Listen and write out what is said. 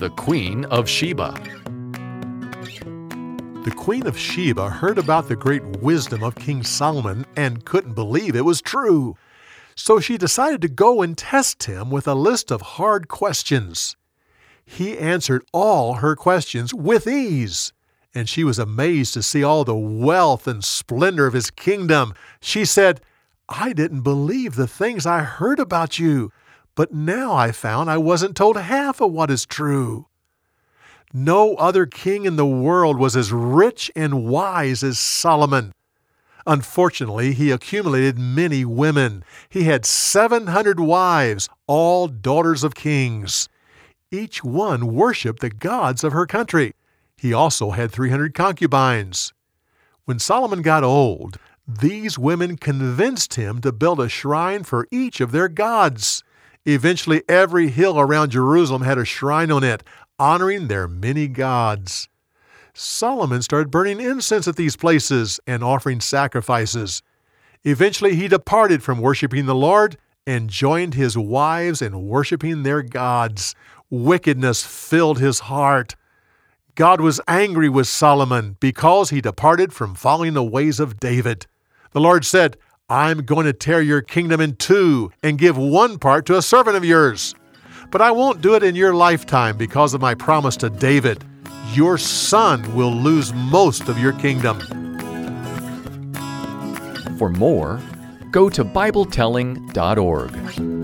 the Queen of Sheba. The Queen of Sheba heard about the great wisdom of King Solomon and couldn't believe it was true. So she decided to go and test him with a list of hard questions. He answered all her questions with ease, and she was amazed to see all the wealth and splendor of his kingdom. She said, I didn't believe the things I heard about you, but now I found I wasn't told half of what is true. No other king in the world was as rich and wise as Solomon. Unfortunately, he accumulated many women. He had 700 wives, all daughters of kings. Each one worshiped the gods of her country. He also had 300 concubines. When Solomon got old, these women convinced him to build a shrine for each of their gods. Eventually, every hill around Jerusalem had a shrine on it, honoring their many gods. Solomon started burning incense at these places and offering sacrifices. Eventually, he departed from worshiping the Lord and joined his wives in worshiping their gods. Wickedness filled his heart. God was angry with Solomon because he departed from following the ways of David. The Lord said, I'm going to tear your kingdom in two and give one part to a servant of yours. But I won't do it in your lifetime because of my promise to David. Your son will lose most of your kingdom. For more, go to BibleTelling.org.